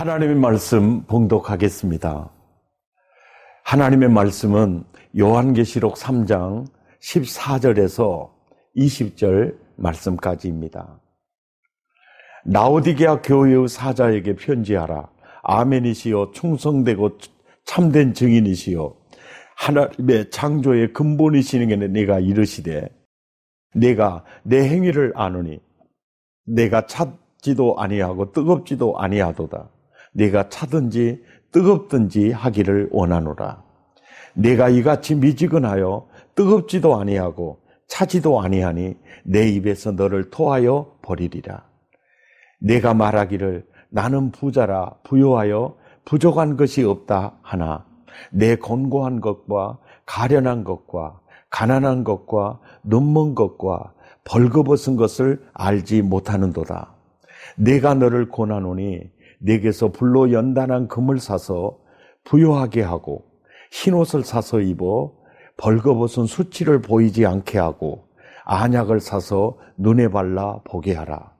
하나님의 말씀 봉독하겠습니다. 하나님의 말씀은 요한계시록 3장 14절에서 20절 말씀까지입니다. 나오디게아 교회의 사자에게 편지하라. 아멘이시여 충성되고 참된 증인이시여 하나님의 창조의 근본이시는 게 내가 이르시되 내가 내 행위를 아노니 내가 찾지도 아니하고 뜨겁지도 아니하도다. 내가 차든지 뜨겁든지 하기를 원하노라. 내가 이같이 미지근하여 뜨겁지도 아니하고 차지도 아니하니 내 입에서 너를 토하여 버리리라. 내가 말하기를 나는 부자라 부요하여 부족한 것이 없다 하나 내 곤고한 것과 가련한 것과 가난한 것과 눈먼 것과 벌거벗은 것을 알지 못하는도다. 내가 너를 고나노니 내게서 불로 연단한 금을 사서 부요하게 하고 흰 옷을 사서 입어 벌거벗은 수치를 보이지 않게 하고 안약을 사서 눈에 발라 보게 하라.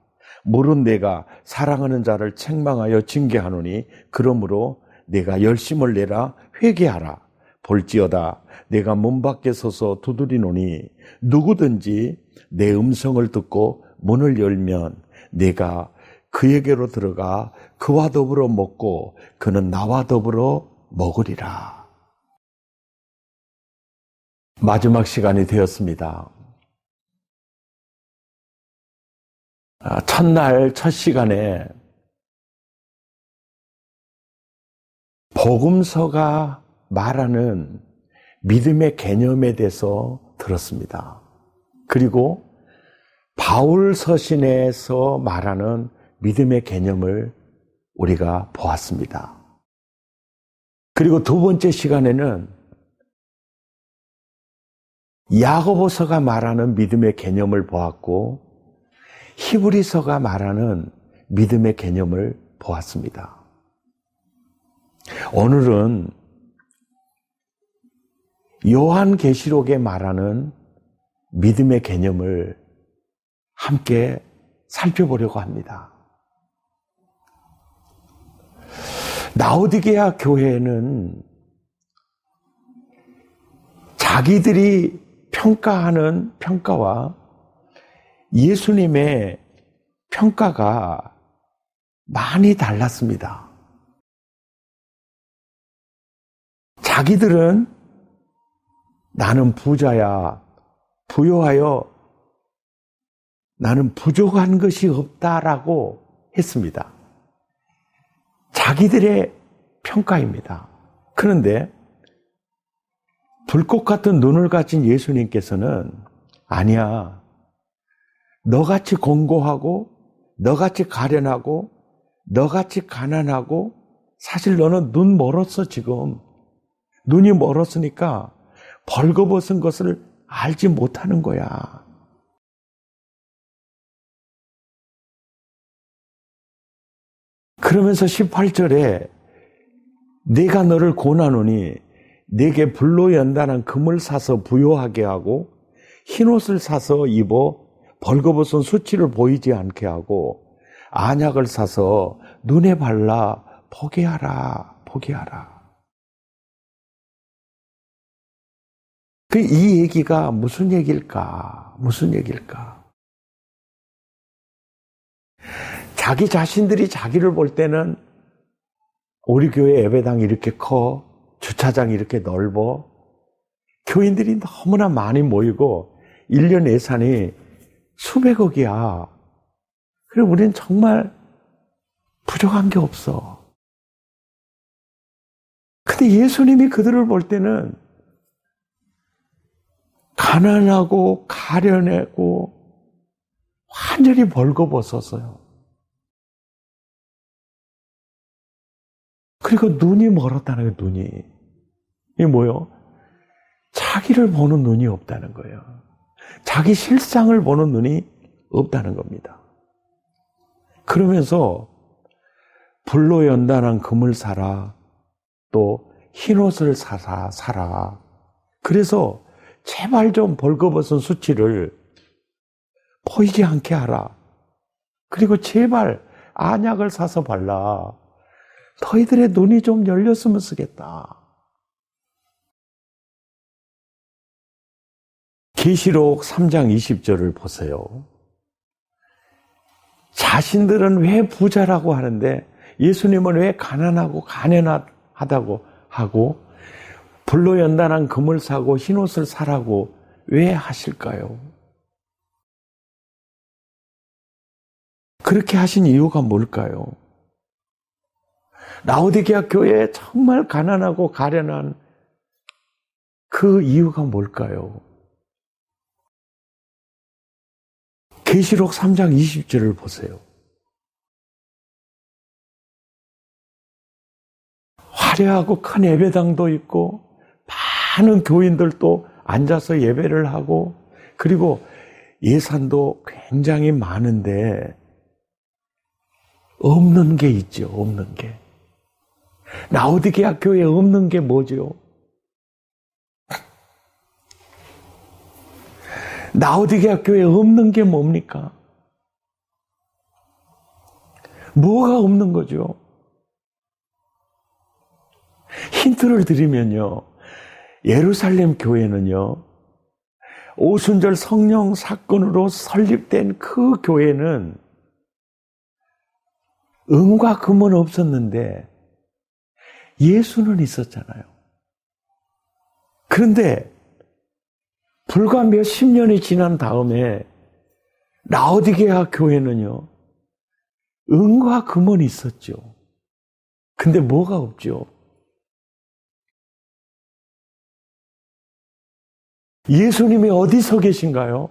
물은 내가 사랑하는 자를 책망하여 징계하노니 그러므로 내가 열심을 내라 회개하라. 볼지어다 내가 문 밖에 서서 두드리노니 누구든지 내 음성을 듣고 문을 열면 내가 그에게로 들어가 그와 더불어 먹고 그는 나와 더불어 먹으리라. 마지막 시간이 되었습니다. 아, 첫날 첫 시간에 복음서가 말하는 믿음의 개념에 대해서 들었습니다. 그리고 바울 서신에서 말하는 믿음의 개념을 우리가 보았습니다. 그리고 두 번째 시간에는 야고보서가 말하는 믿음의 개념을 보았고 히브리서가 말하는 믿음의 개념을 보았습니다. 오늘은 요한계시록에 말하는 믿음의 개념을 함께 살펴보려고 합니다. 나오디게아 교회는 자기들이 평가하는 평가와 예수님의 평가가 많이 달랐습니다. 자기들은 나는 부자야, 부여하여 나는 부족한 것이 없다라고 했습니다. 자기들의 평가입니다. 그런데 불꽃 같은 눈을 가진 예수님께서는 아니야. 너같이 공고하고 너같이 가련하고 너같이 가난하고 사실 너는 눈 멀었어 지금. 눈이 멀었으니까 벌거벗은 것을 알지 못하는 거야. 그러면서 18절에 내가 너를 고나노니 내게 불로 연단한 금을 사서 부요하게 하고 흰옷을 사서 입어 벌거벗은 수치를 보이지 않게 하고 안약을 사서 눈에 발라 보게 하라 보게 하라. 그 이 얘기가 무슨 얘기일까? 무슨 얘기일까? 자기 자신들이 자기를 볼 때는 우리 교회 예배당이 이렇게 커, 주차장이 이렇게 넓어, 교인들이 너무나 많이 모이고 1년 예산이 수백억이야. 그래 우리는 정말 부족한 게 없어. 근데 예수님이 그들을 볼 때는 가난하고 가련하고 완전히 벌거벗었어요. 그리고 눈이 멀었다는 거예요, 눈이. 이게 뭐요? 자기를 보는 눈이 없다는 거예요. 자기 실상을 보는 눈이 없다는 겁니다. 그러면서 불로 연단한 금을 사라, 또 흰옷을 사사, 사라. 그래서 제발 좀 벌거벗은 수치를 보이지 않게 하라. 그리고 제발 안약을 사서 발라. 너희들의 눈이 좀 열렸으면 쓰겠다. 계시록 3장 20절을 보세요. 자신들은 왜 부자라고 하는데 예수님은 왜 가난하고 가난하다고 하고 불로 연단한 금을 사고 흰옷을 사라고 왜 하실까요? 그렇게 하신 이유가 뭘까요? 라오디게아 교회에 정말 가난하고 가련한 그 이유가 뭘까요? 계시록 3장 20절을 보세요. 화려하고 큰 예배당도 있고 많은 교인들도 앉아서 예배를 하고 그리고 예산도 굉장히 많은데 없는 게 있죠. 없는 게. 라오디게아 교회에 없는 게 뭐죠? 나오디게아 교회에 없는 게 뭡니까? 뭐가 없는 거죠? 힌트를 드리면요. 예루살렘 교회는요. 오순절 성령 사건으로 설립된 그 교회는 은과 금은 없었는데 예수는 있었잖아요. 그런데 불과 몇십 년이 지난 다음에 라오디게아 교회는요, 은과 금은 있었죠. 근데 뭐가 없죠? 예수님이 어디서 계신가요?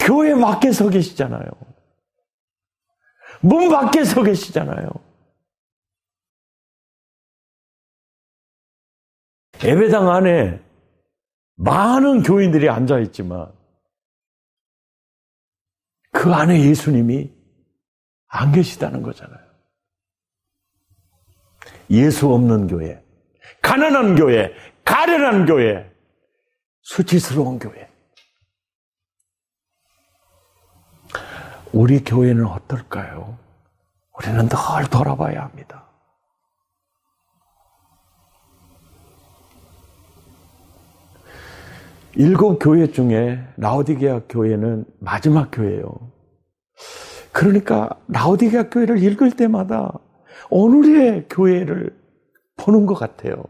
교회 밖에 서 계시잖아요. 문 밖에 서 계시잖아요. 예배당 안에 많은 교인들이 앉아 있지만 그 안에 예수님이 안 계시다는 거잖아요. 예수 없는 교회, 가난한 교회, 가련한 교회, 수치스러운 교회. 우리 교회는 어떨까요? 우리는 늘 돌아봐야 합니다. 일곱 교회 중에 라오디게아 교회는 마지막 교회예요. 그러니까 라오디게아 교회를 읽을 때마다 오늘의 교회를 보는 것 같아요.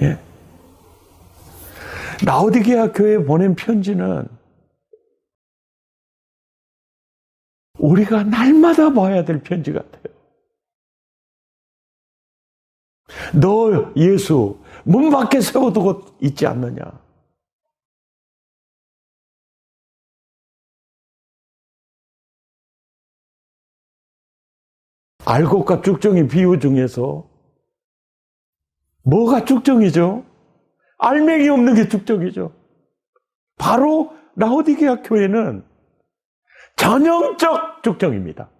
예. 라오디게아 교회에 보낸 편지는 우리가 날마다 봐야 될 편지 같아요. 너 예수 문 밖에 세워두고 있지 않느냐? 알곡과 쭉정이 비유 중에서 뭐가 쭉정이죠? 알맹이 없는 게 쭉정이죠. 바로 라오디게아 교회는 전형적 쭉정입니다.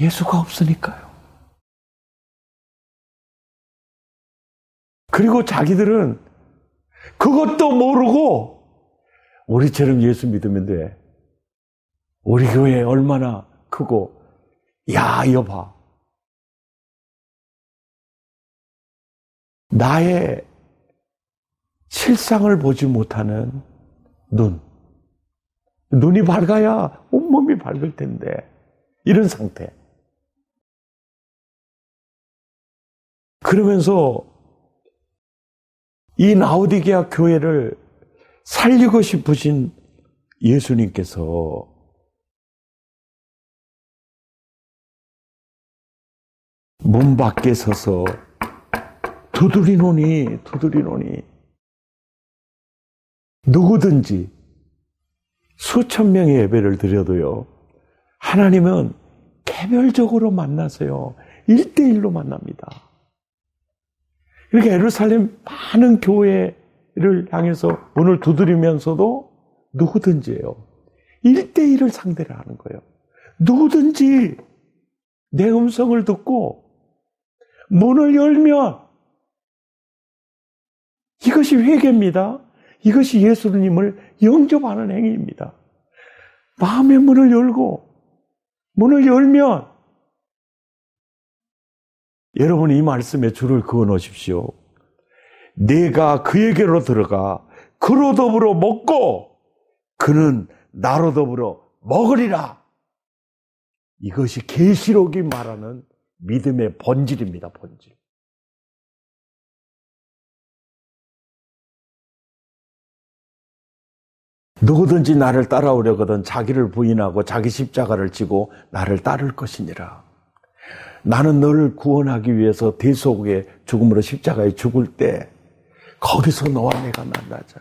예수가 없으니까요. 그리고 자기들은 그것도 모르고 우리처럼 예수 믿으면 돼. 우리 교회 얼마나 크고, 야, 여봐. 나의 실상을 보지 못하는 눈. 눈이 밝아야 온몸이 밝을 텐데. 이런 상태. 그러면서 이 나우디게아 교회를 살리고 싶으신 예수님께서 문 밖에 서서 두드리노니 두드리노니 누구든지 수천 명의 예배를 드려도요 하나님은 개별적으로 만나세요. 1대1로 만납니다. 이렇게 예루살렘 많은 교회를 향해서 문을 두드리면서도 누구든지예요. 1대1을 상대를 하는 거예요. 누구든지 내 음성을 듣고 문을 열면 이것이 회개입니다. 이것이 예수님을 영접하는 행위입니다. 마음의 문을 열고 문을 열면 여러분이 이 말씀에 줄을 그어 놓으십시오. 내가 그에게로 들어가 그로 더불어 먹고 그는 나로 더불어 먹으리라. 이것이 계시록이 말하는 믿음의 본질입니다. 본질. 누구든지 나를 따라오려거든 자기를 부인하고 자기 십자가를 지고 나를 따를 것이니라. 나는 너를 구원하기 위해서 대속의 죽음으로 십자가에 죽을 때 거기서 너와 내가 만나자.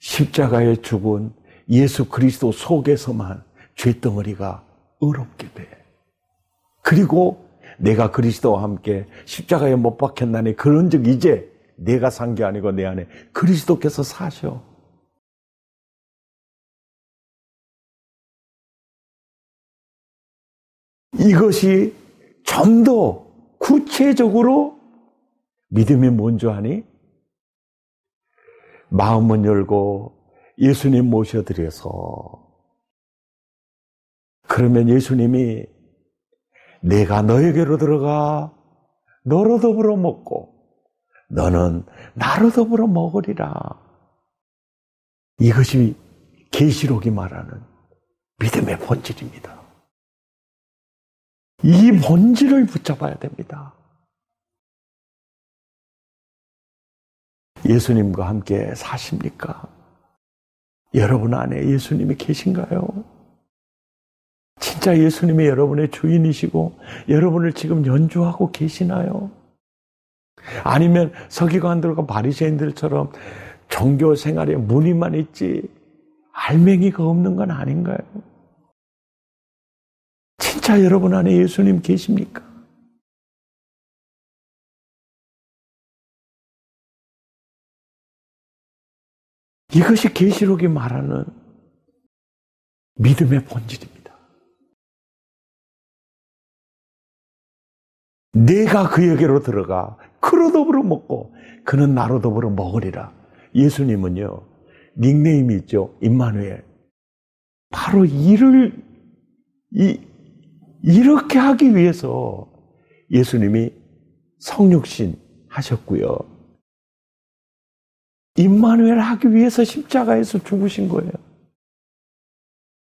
십자가에 죽은 예수 그리스도 속에서만 죄덩어리가 어렵게 돼. 그리고 내가 그리스도와 함께 십자가에 못 박혔나니 그런 즉 이제 내가 산 게 아니고 내 안에 그리스도께서 사셔. 이것이 좀 더 구체적으로 믿음이 뭔지 아니? 마음은 열고 예수님 모셔드려서 그러면 예수님이 내가 너에게로 들어가 너로 더불어 먹고 너는 나로 더불어 먹으리라. 이것이 계시록이 말하는 믿음의 본질입니다. 이 본질을 붙잡아야 됩니다. 예수님과 함께 사십니까? 여러분 안에 예수님이 계신가요? 진짜 예수님이 여러분의 주인이시고 여러분을 지금 연주하고 계시나요? 아니면 서기관들과 바리새인들처럼 종교 생활에 무늬만 있지 알맹이가 없는 건 아닌가요? 진짜 여러분 안에 예수님 계십니까? 이것이 계시록이 말하는 믿음의 본질입니다. 내가 그에게로 들어가 그로 더불어 먹고 그는 나로 더불어 먹으리라. 예수님은요 닉네임이 있죠 임마누엘. 바로 이를 이 이렇게 하기 위해서 예수님이 성육신 하셨고요. 임마누엘 하기 위해서 십자가에서 죽으신 거예요.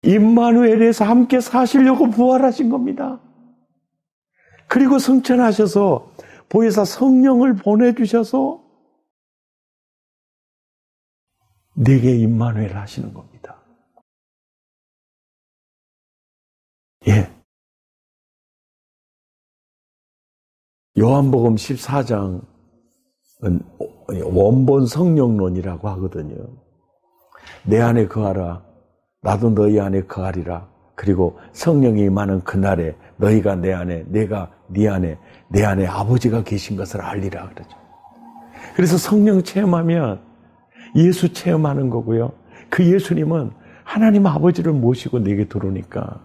임마누엘에서 함께 사시려고 부활하신 겁니다. 그리고 성천하셔서 보혜사 성령을 보내주셔서 내게 임마누엘 하시는 겁니다. 요한복음 14장은 원본 성령론이라고 하거든요. 내 안에 거하라. 나도 너희 안에 거하리라. 그리고 성령이 임하는 그날에 너희가 내 안에, 내가 네 안에, 내 안에 아버지가 계신 것을 알리라 그러죠. 그래서 성령 체험하면 예수 체험하는 거고요. 그 예수님은 하나님 아버지를 모시고 내게 들어오니까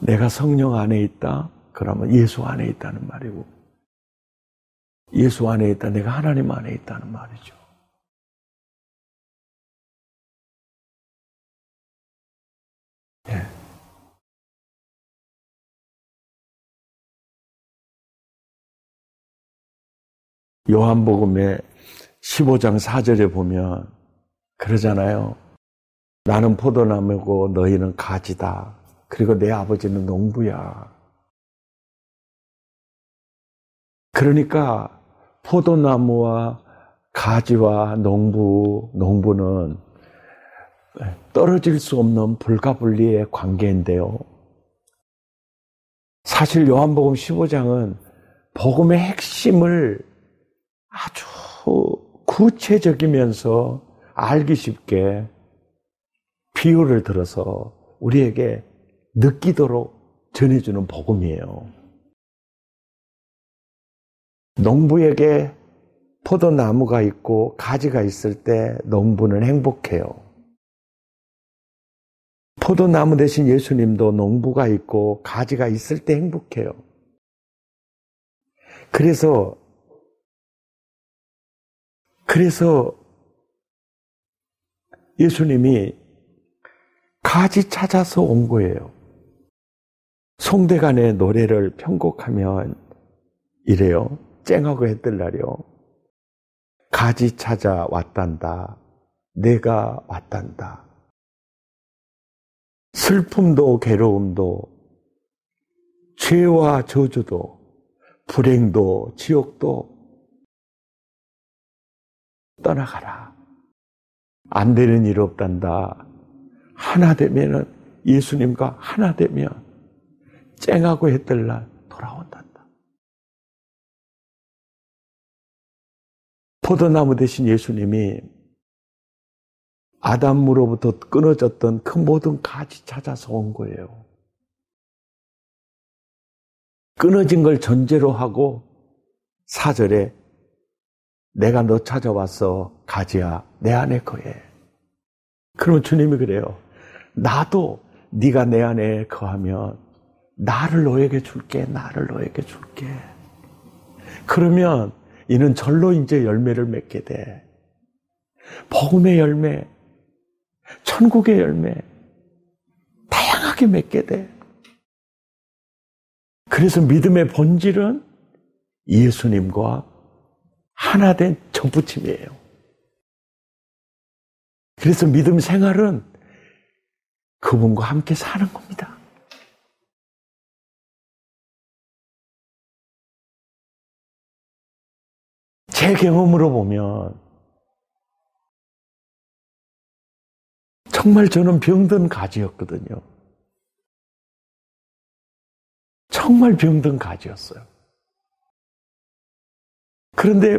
내가 성령 안에 있다. 그러면 예수 안에 있다는 말이고 예수 안에 있다. 내가 하나님 안에 있다는 말이죠. 예. 요한복음의 15장 4절에 보면 그러잖아요. 나는 포도나무고 너희는 가지다. 그리고 내 아버지는 농부야. 그러니까 포도나무와 가지와 농부, 농부는 떨어질 수 없는 불가분리의 관계인데요. 사실 요한복음 15장은 복음의 핵심을 아주 구체적이면서 알기 쉽게 비유를 들어서 우리에게 느끼도록 전해주는 복음이에요. 농부에게 포도나무가 있고 가지가 있을 때 농부는 행복해요. 포도나무 대신 예수님도 농부가 있고 가지가 있을 때 행복해요. 그래서 그래서 예수님이 가지 찾아서 온 거예요. 송대간의 노래를 편곡하면 이래요. 쨍하고 했들라려. 가지 찾아 왔단다. 내가 왔단다. 슬픔도 괴로움도 죄와 저주도 불행도 지옥도 떠나가라. 안 되는 일 없단다. 하나 되면은 예수님과 하나 되면 쨍하고 했던 날 돌아온단다. 포도나무 대신 예수님이 아담으로부터 끊어졌던 그 모든 가지 찾아서 온 거예요. 끊어진 걸 전제로 하고 사절에 내가 너 찾아왔어 가지야 내 안에 거해. 그럼 주님이 그래요. 나도 네가 내 안에 거하면 나를 너에게 줄게. 나를 너에게 줄게. 그러면 이는 절로 이제 열매를 맺게 돼. 복음의 열매, 천국의 열매, 다양하게 맺게 돼. 그래서 믿음의 본질은 예수님과 하나 된 정부침이에요. 그래서 믿음 생활은 그분과 함께 사는 겁니다. 제 경험으로 보면 정말 저는 병든 가지였거든요. 정말 병든 가지였어요. 그런데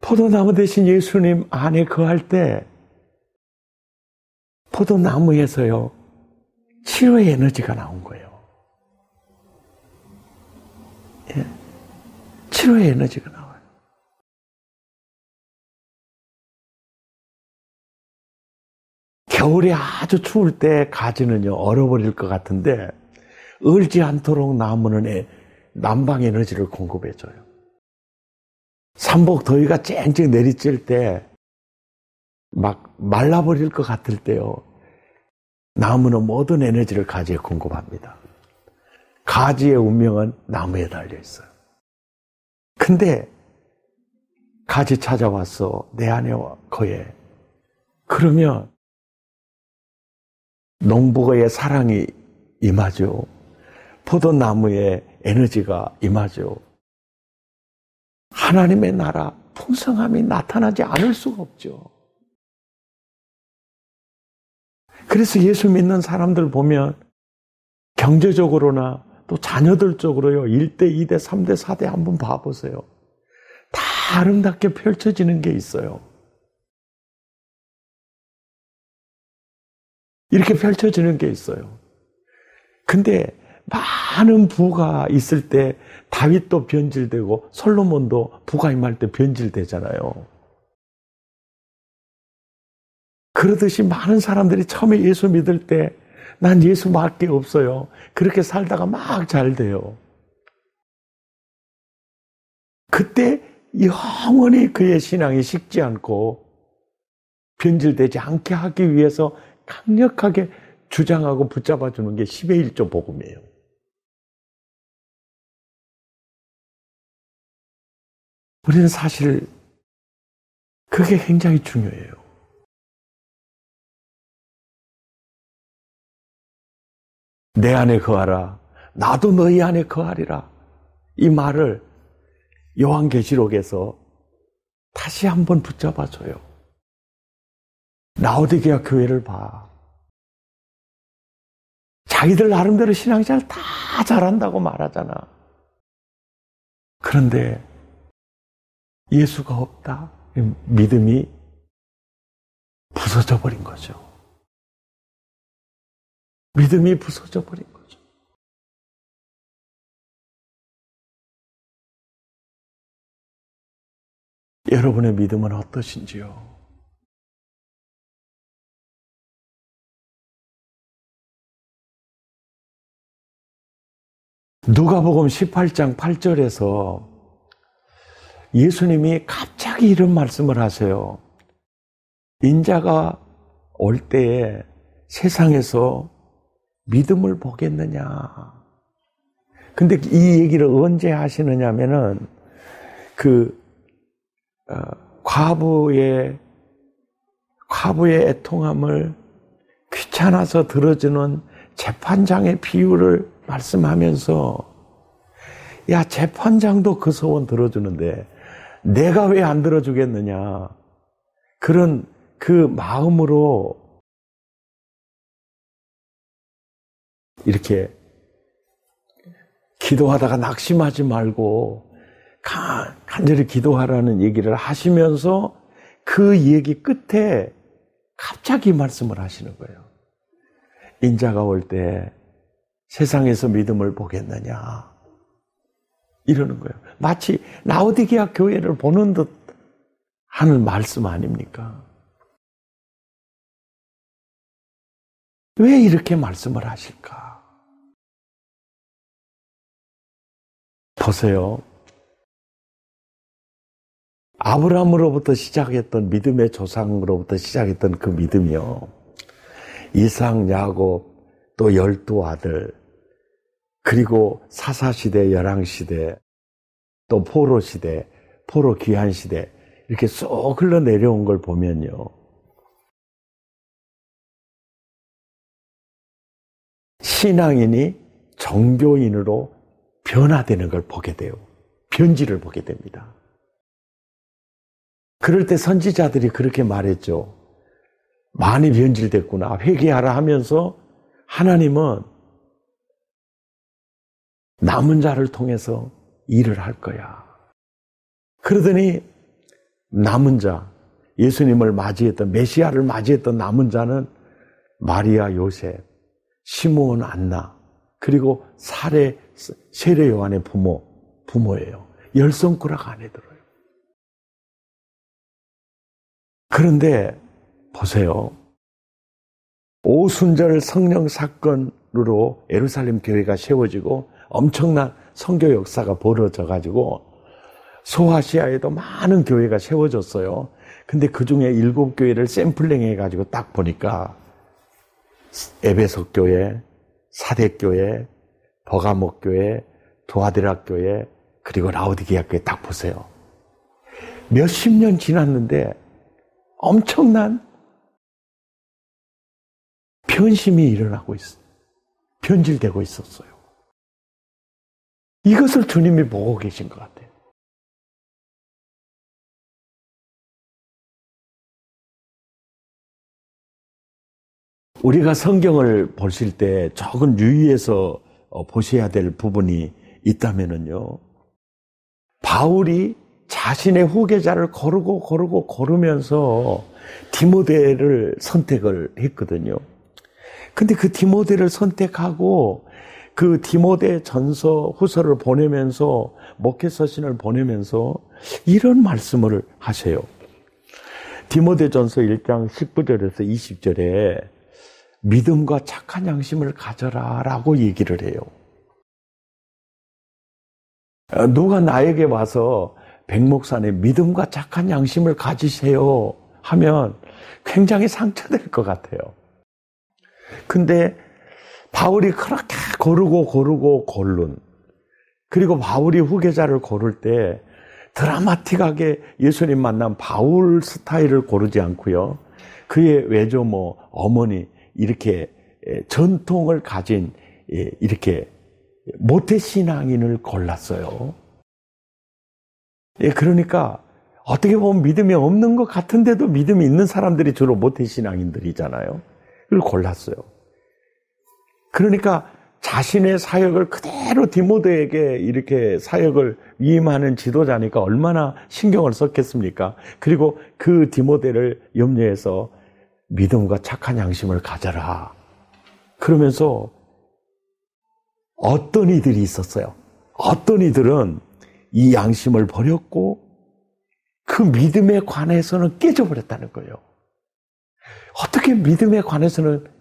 포도나무 대신 예수님 안에 거할 때 포도나무에서요 치료의 에너지가 나온 거예요. 예. 치료의 에너지가 겨울에 아주 추울 때 가지는요 얼어버릴 것 같은데 얼지 않도록 나무는 난방 에너지를 공급해줘요. 삼복 더위가 쨍쨍 내리칠 때막 말라버릴 것 같을 때요. 나무는 모든 에너지를 가지에 공급합니다. 가지의 운명은 나무에 달려 있어요. 근데 가지 찾아왔어. 내 안에 거에. 그러면 농부의 사랑이 임하죠. 포도나무의 에너지가 임하죠. 하나님의 나라 풍성함이 나타나지 않을 수가 없죠. 그래서 예수 믿는 사람들 보면 경제적으로나 또 자녀들 쪽으로요. 1대, 2대, 3대, 4대 한번 봐보세요. 다 아름답게 펼쳐지는 게 있어요. 이렇게 펼쳐지는 게 있어요. 근데 많은 부가 있을 때 다윗도 변질되고 솔로몬도 부가 임할 때 변질되잖아요. 그러듯이 많은 사람들이 처음에 예수 믿을 때 난 예수밖에 없어요. 그렇게 살다가 막 잘 돼요. 그때 영원히 그의 신앙이 식지 않고 변질되지 않게 하기 위해서 강력하게 주장하고 붙잡아 주는 게 10의 1조 복음이에요. 우리는 사실 그게 굉장히 중요해요. 내 안에 거하라. 나도 너희 안에 거하리라. 이 말을 요한계시록에서 다시 한번 붙잡아줘요. 나오디게아 교회를 봐. 자기들 나름대로 신앙생활 다 잘한다고 말하잖아. 그런데 예수가 없다. 믿음이 부서져 버린 거죠. 믿음이 부서져 버린 거죠. 여러분의 믿음은 어떠신지요? 누가복음 18장 8절에서 예수님이 갑자기 이런 말씀을 하세요. 인자가 올 때에 세상에서 믿음을 보겠느냐. 근데 이 얘기를 언제 하시느냐면은 그 어, 과부의 과부의 애통함을 귀찮아서 들어주는 재판장의 비유를 말씀하면서 야 재판장도 그 소원 들어주는데 내가 왜 안 들어주겠느냐 그런 그 마음으로 이렇게 기도하다가 낙심하지 말고 간절히 기도하라는 얘기를 하시면서 그 얘기 끝에 갑자기 말씀을 하시는 거예요. 인자가 올 때 세상에서 믿음을 보겠느냐. 이러는 거예요. 마치 라우디게아 교회를 보는 듯 하는 말씀 아닙니까? 왜 이렇게 말씀을 하실까? 보세요. 아브라함으로부터 시작했던 믿음의 조상으로부터 시작했던 그 믿음이요. 이상, 야곱, 또 열두 아들, 그리고 사사시대, 열왕시대, 또 포로시대, 포로 귀한시대, 이렇게 쏙 흘러내려온 걸 보면요. 신앙인이 정교인으로 변화되는 걸 보게 돼요. 변질을 보게 됩니다. 그럴 때 선지자들이 그렇게 말했죠. 많이 변질됐구나. 회개하라 하면서 하나님은 남은 자를 통해서 일을 할 거야. 그러더니 남은 자, 예수님을 맞이했던, 메시아를 맞이했던 남은 자는 마리아 요셉, 시므온 안나, 그리고 사례 세례 요한의 부모, 부모예요. 열 손가락 안에 들어요. 그런데 보세요. 오순절 성령 사건으로 예루살렘 교회가 세워지고 엄청난 성교 역사가 벌어져 가지고 소아시아에도 많은 교회가 세워졌어요. 근데 그 중에 일곱 교회를 샘플링 해가지고 딱 보니까 에베소 교회, 사대 교회, 버가목 교회, 도아드락 교회, 그리고 라우디게아 교회 딱 보세요. 몇십 년 지났는데 엄청난 변심이 일어나고 있어요. 변질되고 있었어요. 이것을 주님이 보고 계신 것 같아요. 우리가 성경을 보실 때 조금 유의해서 어, 보셔야 될 부분이 있다면은요. 바울이 자신의 후계자를 거르고 거르고 거르면서 디모데를 선택을 했거든요. 근데 그 디모데를 선택하고 그 디모데 전서 후서를 보내면서 목회 서신을 보내면서 이런 말씀을 하세요. 디모데 전서 1장 19절에서 20절에 믿음과 착한 양심을 가져라 라고 얘기를 해요. 어, 누가 나에게 와서 백목산에 믿음과 착한 양심을 가지세요 하면 굉장히 상처될 것 같아요. 근데 바울이 그렇게 고르고 고르고 고른 그리고 바울이 후계자를 고를 때 드라마틱하게 예수님 만난 바울 스타일을 고르지 않고요. 그의 외조 뭐 어머니 이렇게 전통을 가진 이렇게 모태 신앙인을 골랐어요. 예, 그러니까 어떻게 보면 믿음이 없는 것 같은데도 믿음이 있는 사람들이 주로 모태 신앙인들이잖아요. 그걸 골랐어요. 그러니까 자신의 사역을 그대로 디모데에게 이렇게 사역을 위임하는 지도자니까 얼마나 신경을 썼겠습니까? 그리고 그 디모데를 염려해서 믿음과 착한 양심을 가져라. 그러면서 어떤 이들이 있었어요. 어떤 이들은 이 양심을 버렸고 그 믿음에 관해서는 깨져버렸다는 거예요. 어떻게 믿음에 관해서는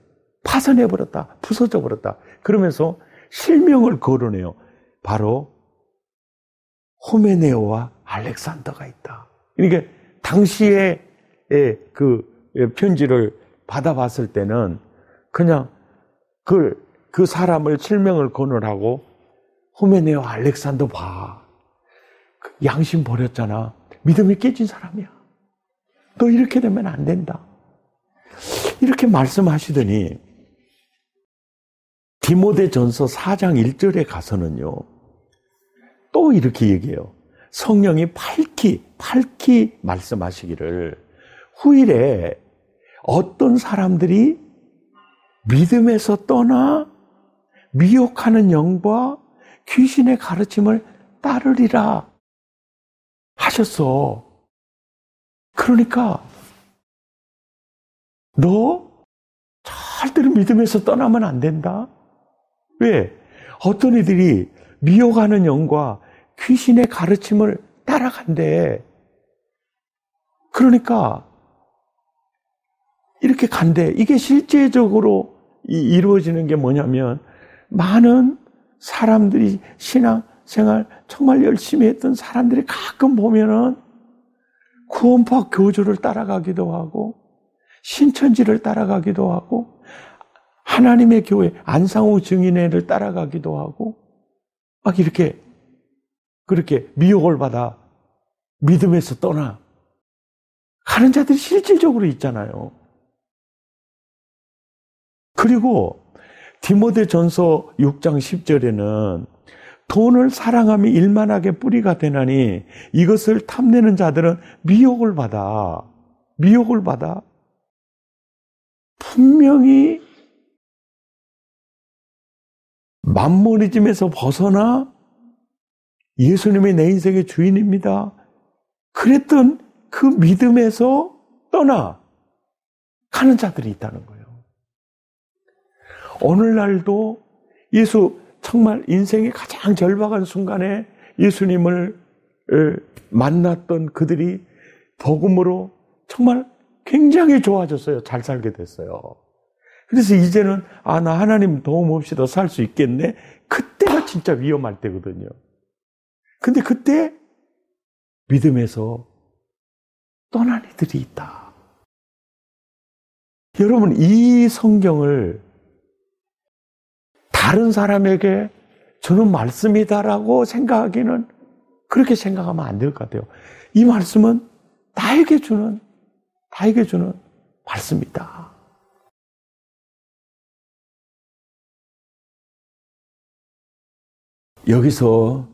파손해 버렸다, 부서져 버렸다. 그러면서 실명을 거론해요. 바로 호메네오와 알렉산더가 있다. 그러니까 당시에 그 편지를 받아봤을 때는 그냥 그, 그 사람을 실명을 건널하고 후메네오 알렉산더 봐. 그 양심 버렸잖아. 믿음이 깨진 사람이야. 너 이렇게 되면 안 된다. 이렇게 말씀하시더니 디모데 전서 4장 1절에 가서는요. 또 이렇게 얘기해요. 성령이 밝히, 밝히 말씀하시기를 후일에 어떤 사람들이 믿음에서 떠나 미혹하는 영과 귀신의 가르침을 따르리라 하셨어. 그러니까 너 절대로 믿음에서 떠나면 안 된다. 왜? 어떤 이들이 미혹하는 영과 귀신의 가르침을 따라간대. 그러니까 이렇게 간대. 이게 실제적으로 이루어지는 게 뭐냐면 많은 사람들이 신앙 생활 정말 열심히 했던 사람들이 가끔 보면은 구원파 교주를 따라가기도 하고 신천지를 따라가기도 하고 하나님의 교회 안상호 증인회를 따라가기도 하고 막 이렇게 그렇게 미혹을 받아 믿음에서 떠나 가는 자들이 실질적으로 있잖아요. 그리고 디모데 전서 6장 10절에는 돈을 사랑함이 일만하게 뿌리가 되나니 이것을 탐내는 자들은 미혹을 받아. 미혹을 받아. 분명히 만모리즘에서 벗어나 예수님이 내 인생의 주인입니다. 그랬던 그 믿음에서 떠나 가는 자들이 있다는 거예요. 오늘날도 예수 정말 인생의 가장 절박한 순간에 예수님을 만났던 그들이 복음으로 정말 굉장히 좋아졌어요. 잘 살게 됐어요. 그래서 이제는 아, 나 하나님 도움 없이 더 살 수 있겠네. 그때가 진짜 위험할 때거든요. 근데 그때 믿음에서 떠난 이들이 있다. 여러분, 이 성경을 다른 사람에게 저는 말씀이다라고 생각하기는 그렇게 생각하면 안 될 것 같아요. 이 말씀은 나에게 주는, 나에게 주는 말씀이다. 여기서,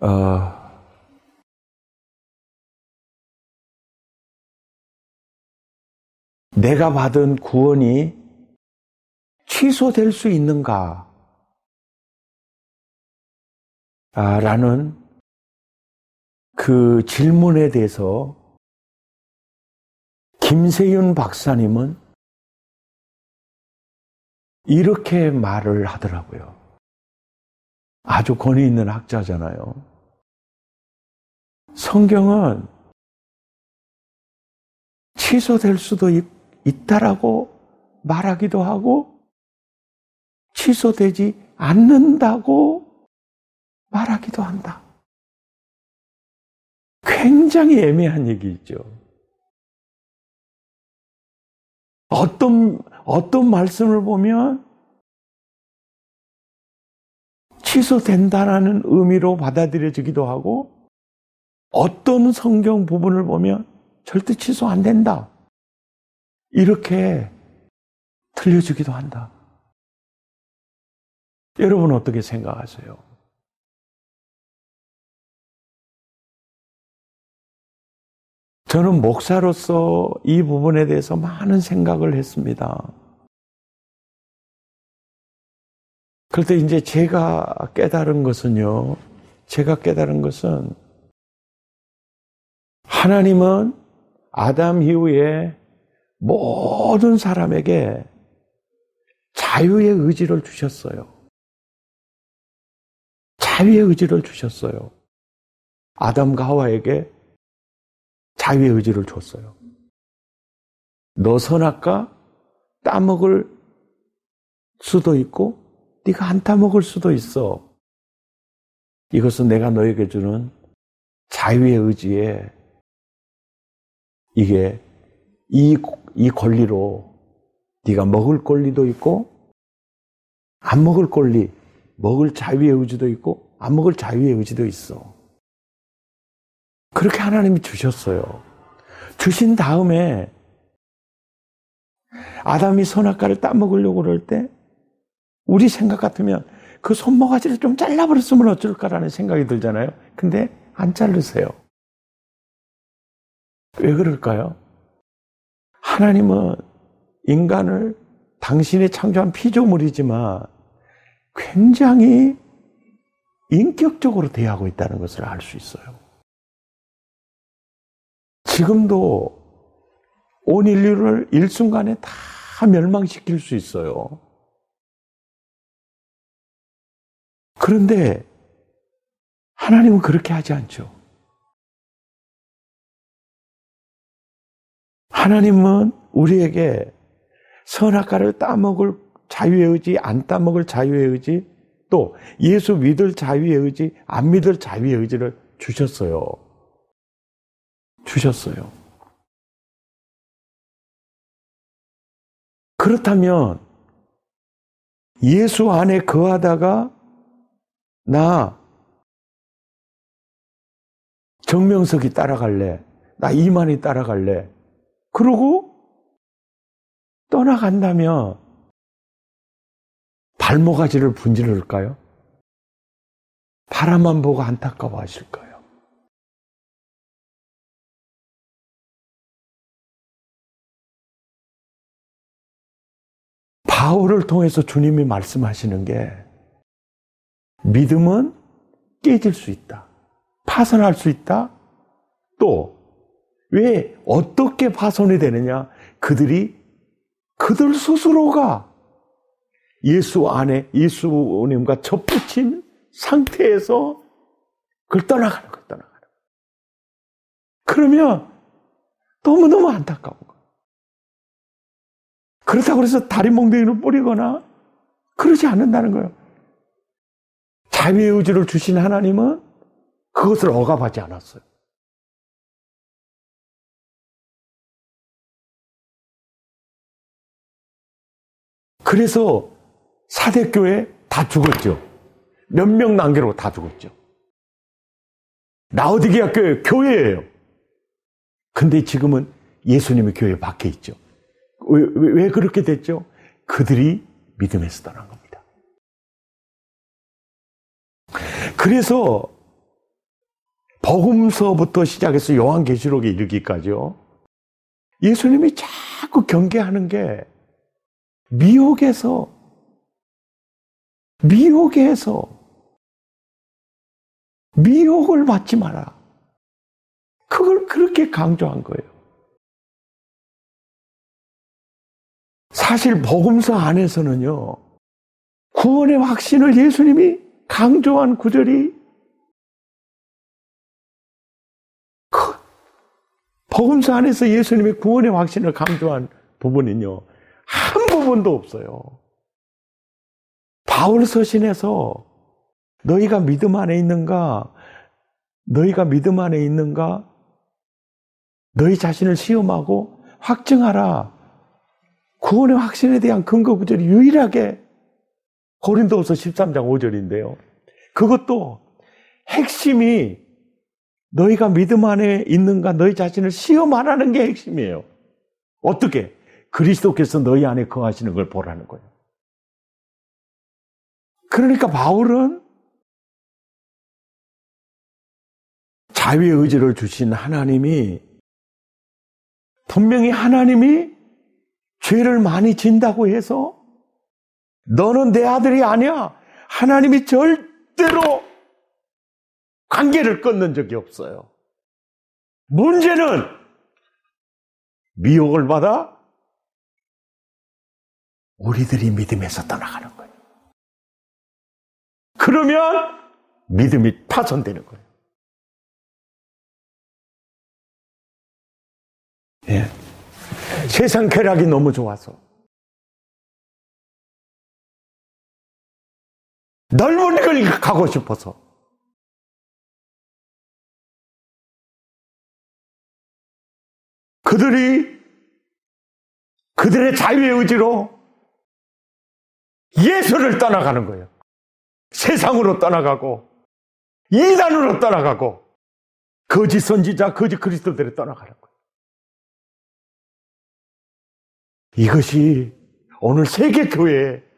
어, 내가 받은 구원이 취소될 수 있는가? 아, 라는 그 질문에 대해서 김세윤 박사님은 이렇게 말을 하더라고요. 아주 권위 있는 학자잖아요. 성경은 취소될 수도 있, 있다라고 말하기도 하고 취소되지 않는다고 말하기도 한다. 굉장히 애매한 얘기죠. 어떤, 어떤 말씀을 보면 취소된다라는 의미로 받아들여지기도 하고 어떤 성경 부분을 보면 절대 취소 안 된다. 이렇게 들려주기도 한다. 여러분 어떻게 생각하세요? 저는 목사로서 이 부분에 대해서 많은 생각을 했습니다. 그런데 이제 제가 깨달은 것은요, 제가 깨달은 것은 하나님은 아담 이후에 모든 사람에게 자유의 의지를 주셨어요. 자유의 의지를 주셨어요. 아담과 하와에게 자유의 의지를 줬어요. 너 선악과 따먹을 수도 있고 네가 안 따먹을 수도 있어. 이것은 내가 너에게 주는 자유의 의지에 이게 이, 이 권리로 네가 먹을 권리도 있고 안 먹을 권리, 먹을 자유의 의지도 있고 안 먹을 자유의 의지도 있어. 그렇게 하나님이 주셨어요. 주신 다음에 아담이 선악과를 따먹으려고 그럴 때 우리 생각 같으면 그 손모가지를 좀 잘라버렸으면 어쩔까라는 생각이 들잖아요. 근데 안 자르세요. 왜 그럴까요? 하나님은 인간을 당신이 창조한 피조물이지만 굉장히 인격적으로 대하고 있다는 것을 알 수 있어요. 지금도 온 인류를 일순간에 다 멸망시킬 수 있어요. 그런데 하나님은 그렇게 하지 않죠. 하나님은 우리에게 선악과를 따먹을 자유의 의지, 안 따먹을 자유의 의지, 또 예수 믿을 자유의 의지, 안 믿을 자유의 의지를 주셨어요. 주셨어요. 그렇다면 예수 안에 거하다가 나 정명석이 따라갈래. 나 이만희 따라갈래. 그러고 떠나간다면 발모가지를 분질를까요? 바라만 보고 안타까워 하실까요? 바울을 통해서 주님이 말씀하시는 게 믿음은 깨질 수 있다. 파손할 수 있다. 또, 왜, 어떻게 파손이 되느냐? 그들이, 그들 스스로가 예수 안에, 예수님과 접붙인 상태에서 그걸 떠나가는 거예요, 떠나가는 거예요. 그러면 너무너무 안타까운 거예요. 그렇다고 해서 다리 몽둥이를 뿌리거나 그러지 않는다는 거예요. 자유의 의지를 주신 하나님은 그것을 억압하지 않았어요. 그래서 사대교회 다 죽었죠. 몇 명 남기로 다 죽었죠. 라오디게아 교회 교회예요. 근데 지금은 예수님의 교회 밖에 있죠. 왜, 왜, 왜 그렇게 됐죠? 그들이 믿음에서 떠난 겁니다. 그래서 복음서부터 시작해서 요한계시록에 이르기까지요. 예수님이 자꾸 경계하는 게 미혹에서 미혹에서 미혹을 받지 마라. 그걸 그렇게 강조한 거예요. 사실 복음서 안에서는요. 구원의 확신을 예수님이 강조한 구절이 그 복음서 안에서 예수님의 구원의 확신을 강조한 부분은요. 한 부분도 없어요. 바울 서신에서 너희가 믿음 안에 있는가? 너희가 믿음 안에 있는가? 너희 자신을 시험하고 확증하라. 구원의 확신에 대한 근거 구절이 유일하게 고린도후서 13장 5절인데요. 그것도 핵심이 너희가 믿음 안에 있는가 너희 자신을 시험하라는 게 핵심이에요. 어떻게? 그리스도께서 너희 안에 거하시는 걸 보라는 거예요. 그러니까 바울은 자유의 의지를 주신 하나님이 분명히 하나님이 죄를 많이 진다고 해서 너는 내 아들이 아니야. 하나님이 절대로 관계를 끊는 적이 없어요. 문제는 미혹을 받아 우리들이 믿음에서 떠나가는 거예요. 그러면 믿음이 파손되는 거예요. 예. 세상 쾌락이 너무 좋아서 넓은 걸 가고 싶어서. 그들이 그들의 자유의 의지로 예수를 떠나가는 거예요. 세상으로 떠나가고 이단으로 떠나가고 거짓 선지자, 거짓 그리스도들에 떠나가는 거예요. 이것이 오늘 세계 교회의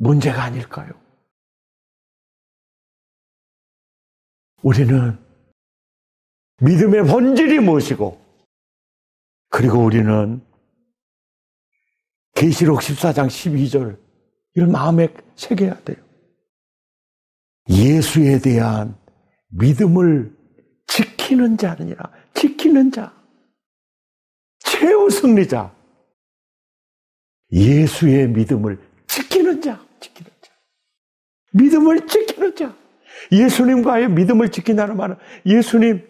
문제가 아닐까요? 우리는 믿음의 본질이 무엇이고 그리고 우리는 계시록 14장 12절 이걸 마음에 새겨야 돼요. 예수에 대한 믿음을 지키는 자느니라. 지키는 자. 최후 승리자. 예수의 믿음을. 믿음을 지키는 자. 예수님과의 믿음을 지킨다는 말은 예수님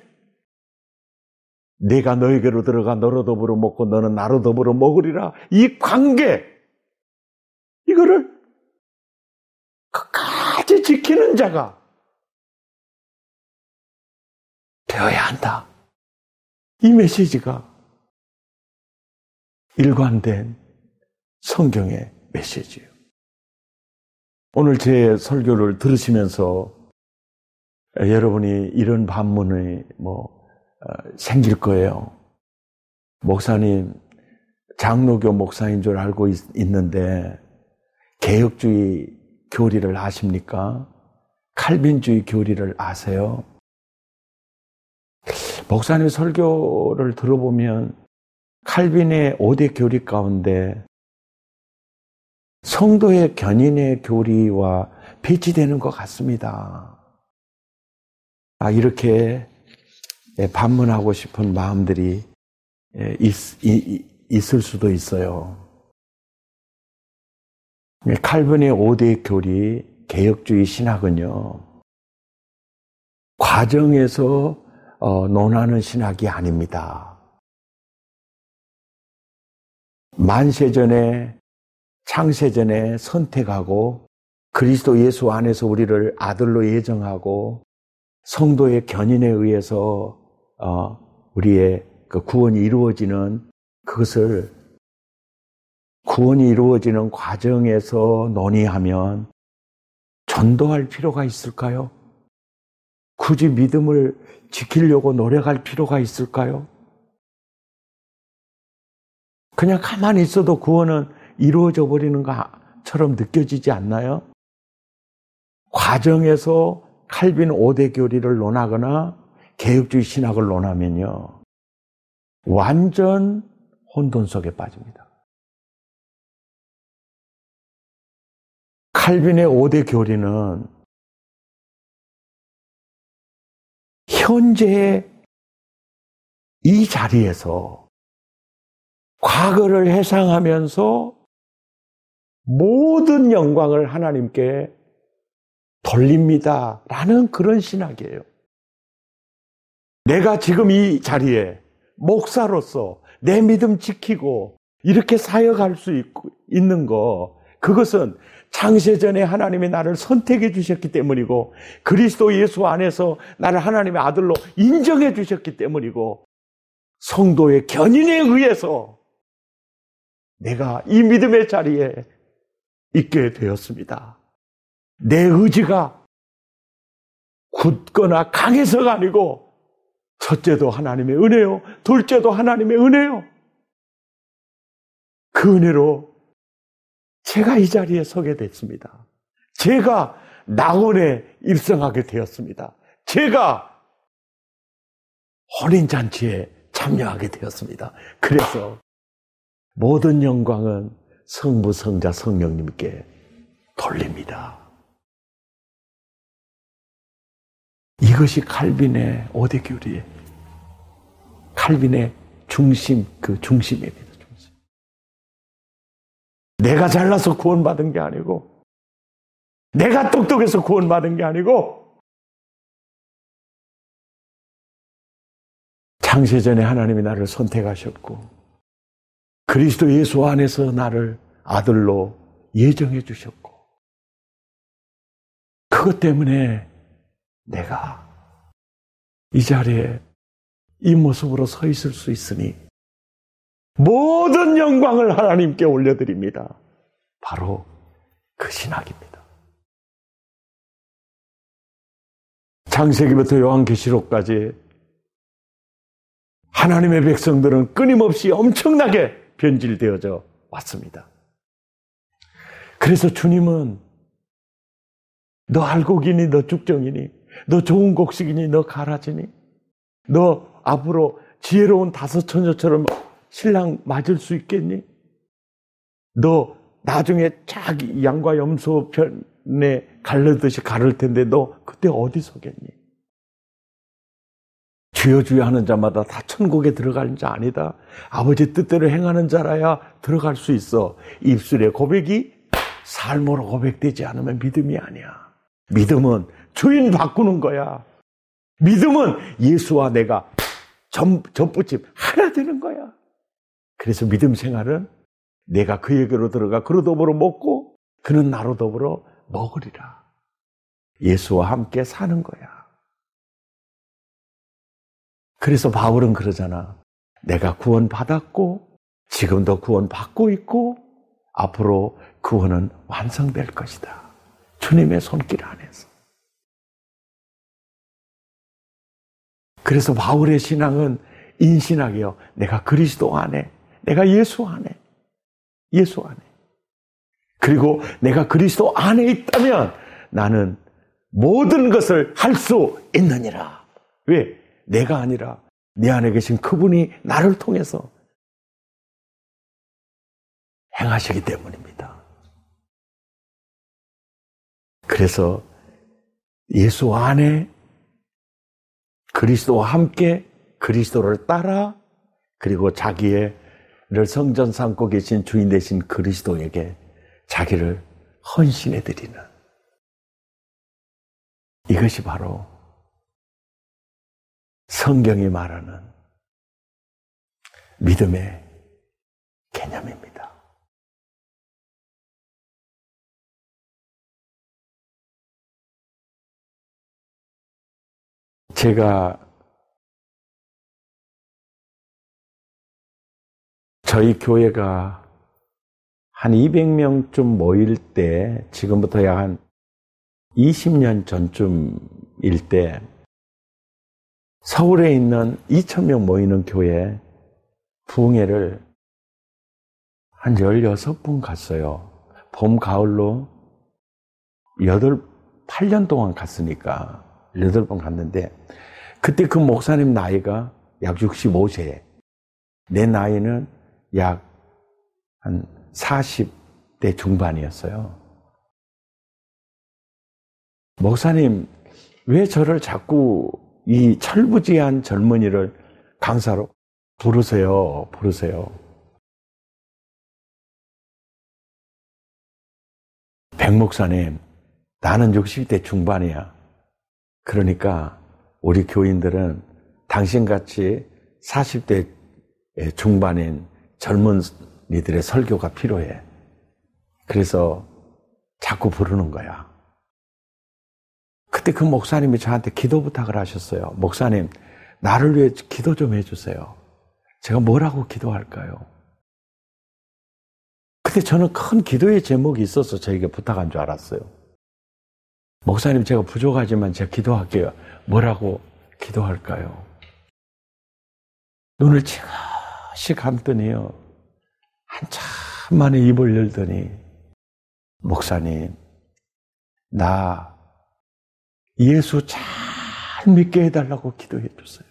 내가 너에게로 들어가 너로 더불어 먹고 너는 나로 더불어 먹으리라. 이 관계 이거를 끝까지 지키는 자가 되어야 한다. 이 메시지가 일관된 성경의 메시지예요. 오늘 제 설교를 들으시면서 여러분이 이런 반문이 뭐 어, 생길 거예요. 목사님, 장로교 목사인 줄 알고 있, 는데 개혁주의 교리를 아십니까? 칼빈주의 교리를 아세요? 목사님 설교를 들어보면 칼빈의 5대 교리 가운데 성도의 견인의 교리와 배치되는 것 같습니다. 아, 이렇게 반문하고 싶은 마음들이 있, 있을 수도 있어요. 칼빈의 5대 교리, 개혁주의 신학은요, 과정에서 어, 논하는 신학이 아닙니다. 만세전에, 창세전에 선택하고 그리스도 예수 안에서 우리를 아들로 예정하고 성도의 견인에 의해서 어, 우리의 그 구원이 이루어지는 그것을 구원이 이루어지는 과정에서 논의하면 전도할 필요가 있을까요? 굳이 믿음을 지키려고 노력할 필요가 있을까요? 그냥 가만히 있어도 구원은 이루어져 버리는 것처럼 느껴지지 않나요? 과정에서 칼빈 5대 교리를 논하거나 개혁주의 신학을 논하면요. 완전 혼돈 속에 빠집니다. 칼빈의 5대 교리는 현재 이 자리에서 과거를 해상하면서 모든 영광을 하나님께 돌립니다. 라는 그런 신학이에요. 내가 지금 이 자리에 목사로서 내 믿음 지키고 이렇게 사역할 수 있는 거, 그것은 창세전에 하나님이 나를 선택해 주셨기 때문이고 그리스도 예수 안에서 나를 하나님의 아들로 인정해 주셨기 때문이고 성도의 견인에 의해서 내가 이 믿음의 자리에 있게 되었습니다. 내 의지가 굳거나 강해서가 아니고 첫째도 하나님의 은혜요. 둘째도 하나님의 은혜요. 그 은혜로 제가 이 자리에 서게 됐습니다. 제가 낙원에 입성하게 되었습니다. 제가 혼인잔치에 참여하게 되었습니다. 그래서 모든 영광은 성부, 성자, 성령님께 돌립니다. 이것이 칼빈의 오대교리의 칼빈의 중심, 그 중심입니다. 중심. 내가 잘나서 구원받은 게 아니고, 내가 똑똑해서 구원받은 게 아니고, 창세 전에 하나님이 나를 선택하셨고, 그리스도 예수 안에서 나를 아들로 예정해 주셨고, 그것 때문에 내가 이 자리에 이 모습으로 서 있을 수 있으니 모든 영광을 하나님께 올려드립니다. 바로 그 신학입니다. 창세기부터 요한계시록까지 하나님의 백성들은 끊임없이 엄청나게 변질되어져 왔습니다. 그래서 주님은 너 알곡이니 너 죽정이니 너 좋은 곡식이니 너 가라지니 너 앞으로 지혜로운 다섯 처녀처럼 신랑 맞을 수 있겠니? 너 나중에 자기 양과 염소 편에 갈르듯이 가를 텐데 너 그때 어디 서겠니? 주여 주여 하는 자마다 다 천국에 들어가는 자 아니다. 아버지 뜻대로 행하는 자라야 들어갈 수 있어. 입술의 고백이 삶으로 고백되지 않으면 믿음이 아니야. 믿음은 주인 바꾸는 거야. 믿음은 예수와 내가 전, 전부집 하나 되는 거야. 그래서 믿음 생활은 내가 그에게로 들어가 그로 더불어 먹고 그는 나로 더불어 먹으리라. 예수와 함께 사는 거야. 그래서 바울은 그러잖아. 내가 구원 받았고 지금도 구원 받고 있고 앞으로 구원은 완성될 것이다. 주님의 손길 안에서. 그래서 바울의 신앙은 인신학이요. 내가 그리스도 안에, 내가 예수 안에, 예수 안에. 그리고 내가 그리스도 안에 있다면 나는 모든 것을 할 수 있느니라. 왜? 내가 아니라 내 안에 계신 그분이 나를 통해서 행하시기 때문입니다. 그래서 예수 안에 그리스도와 함께 그리스도를 따라 그리고 자기의 를 성전 삼고 계신 주인 되신 그리스도에게 자기를 헌신해 드리는 이것이 바로 성경이 말하는 믿음의 개념입니다. 제가 저희 교회가 한 200명쯤 모일 때, 지금부터 약 한 20년 전쯤일 때, 서울에 있는 2,000명 모이는 교회 부흥회를 한 16번 갔어요. 봄, 가을로 8, 8년 동안 갔으니까 8번 갔는데, 그때 그 목사님 나이가 약 65세. 내 나이는 약 한 40대 중반이었어요. 목사님, 왜 저를 자꾸 이 철부지한 젊은이를 강사로 부르세요, 부르세요. 백 목사님, 나는 60대 중반이야. 그러니까 우리 교인들은 당신같이 40대 중반인 젊은 이들의 설교가 필요해. 그래서 자꾸 부르는 거야. 그때 그 목사님이 저한테 기도 부탁을 하셨어요. 목사님, 나를 위해 기도 좀 해주세요. 제가 뭐라고 기도할까요? 근데 저는 큰 기도의 제목이 있어서 저에게 부탁한 줄 알았어요. 목사님, 제가 부족하지만 제가 기도할게요. 뭐라고 기도할까요? 눈을 지그시 감더니요. 한참 만에 입을 열더니, 목사님, 나 예수 잘 믿게 해달라고 기도해 줬어요.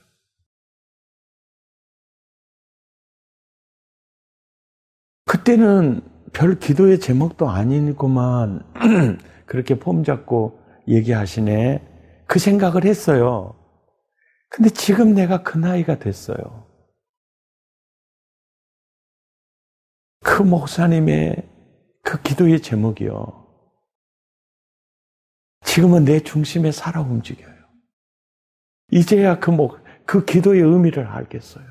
그때는 별 기도의 제목도 아니구만. 그렇게 폼 잡고 얘기하시네. 그 생각을 했어요. 근데 지금 내가 그 나이가 됐어요. 그 목사님의 그 기도의 제목이요. 지금은 내 중심에 살아 움직여요. 이제야 그 목, 그 기도의 의미를 알겠어요.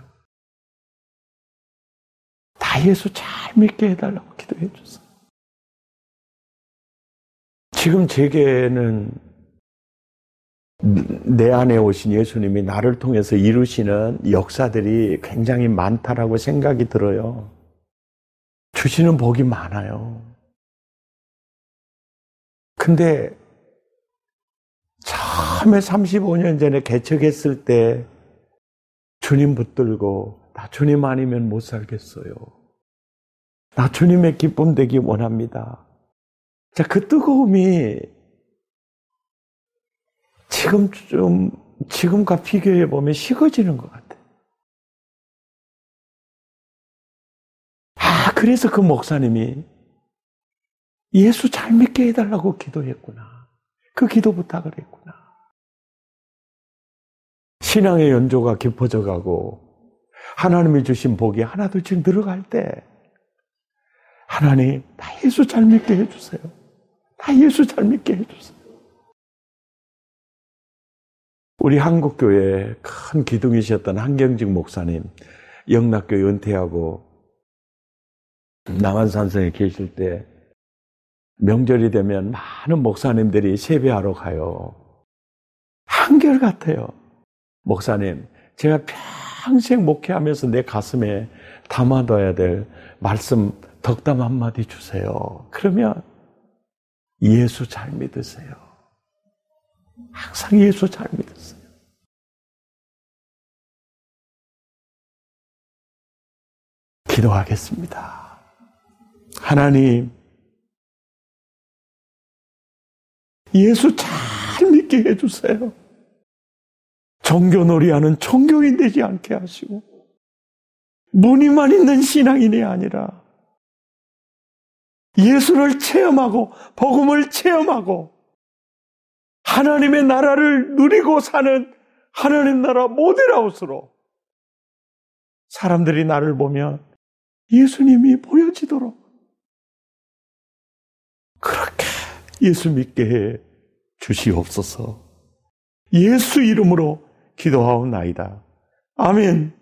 다 예수 잘 믿게 해달라고 기도해 줬어요. 지금 제게는 내 안에 오신 예수님이 나를 통해서 이루시는 역사들이 굉장히 많다라고 생각이 들어요. 주시는 복이 많아요. 근데 처음에 35년 전에 개척했을 때 주님 붙들고 나 주님 아니면 못 살겠어요. 나 주님의 기쁨 되기 원합니다. 자, 그 뜨거움이 지금 좀, 지금과 비교해 보면 식어지는 것 같아요. 아, 그래서 그 목사님이 예수 잘 믿게 해달라고 기도했구나. 그 기도 부탁을 했구나. 신앙의 연조가 깊어져 가고 하나님이 주신 복이 하나둘씩 늘어갈 때 하나님 나 예수 잘 믿게 해주세요. 나 예수 잘 믿게 해주세요. 우리 한국교회 큰 기둥이셨던 한경직 목사님 영락교회 은퇴하고 남한산성에 계실 때 명절이 되면 많은 목사님들이 세배하러 가요. 한결같아요. 목사님, 제가 평생 목회하면서 내 가슴에 담아둬야 될 말씀 덕담 한마디 주세요. 그러면 예수 잘 믿으세요. 항상 예수 잘 믿으세요. 기도하겠습니다. 하나님, 예수 잘 믿게 해주세요. 종교놀이하는 종교인 되지 않게 하시고, 무늬만 있는 신앙인이 아니라, 예수를 체험하고, 복음을 체험하고, 하나님의 나라를 누리고 사는 하나님 나라 모델하우스로 사람들이 나를 보면 예수님이 보여지도록 예수 믿게 해 주시옵소서. 예수 이름으로 기도하옵나이다. 아멘.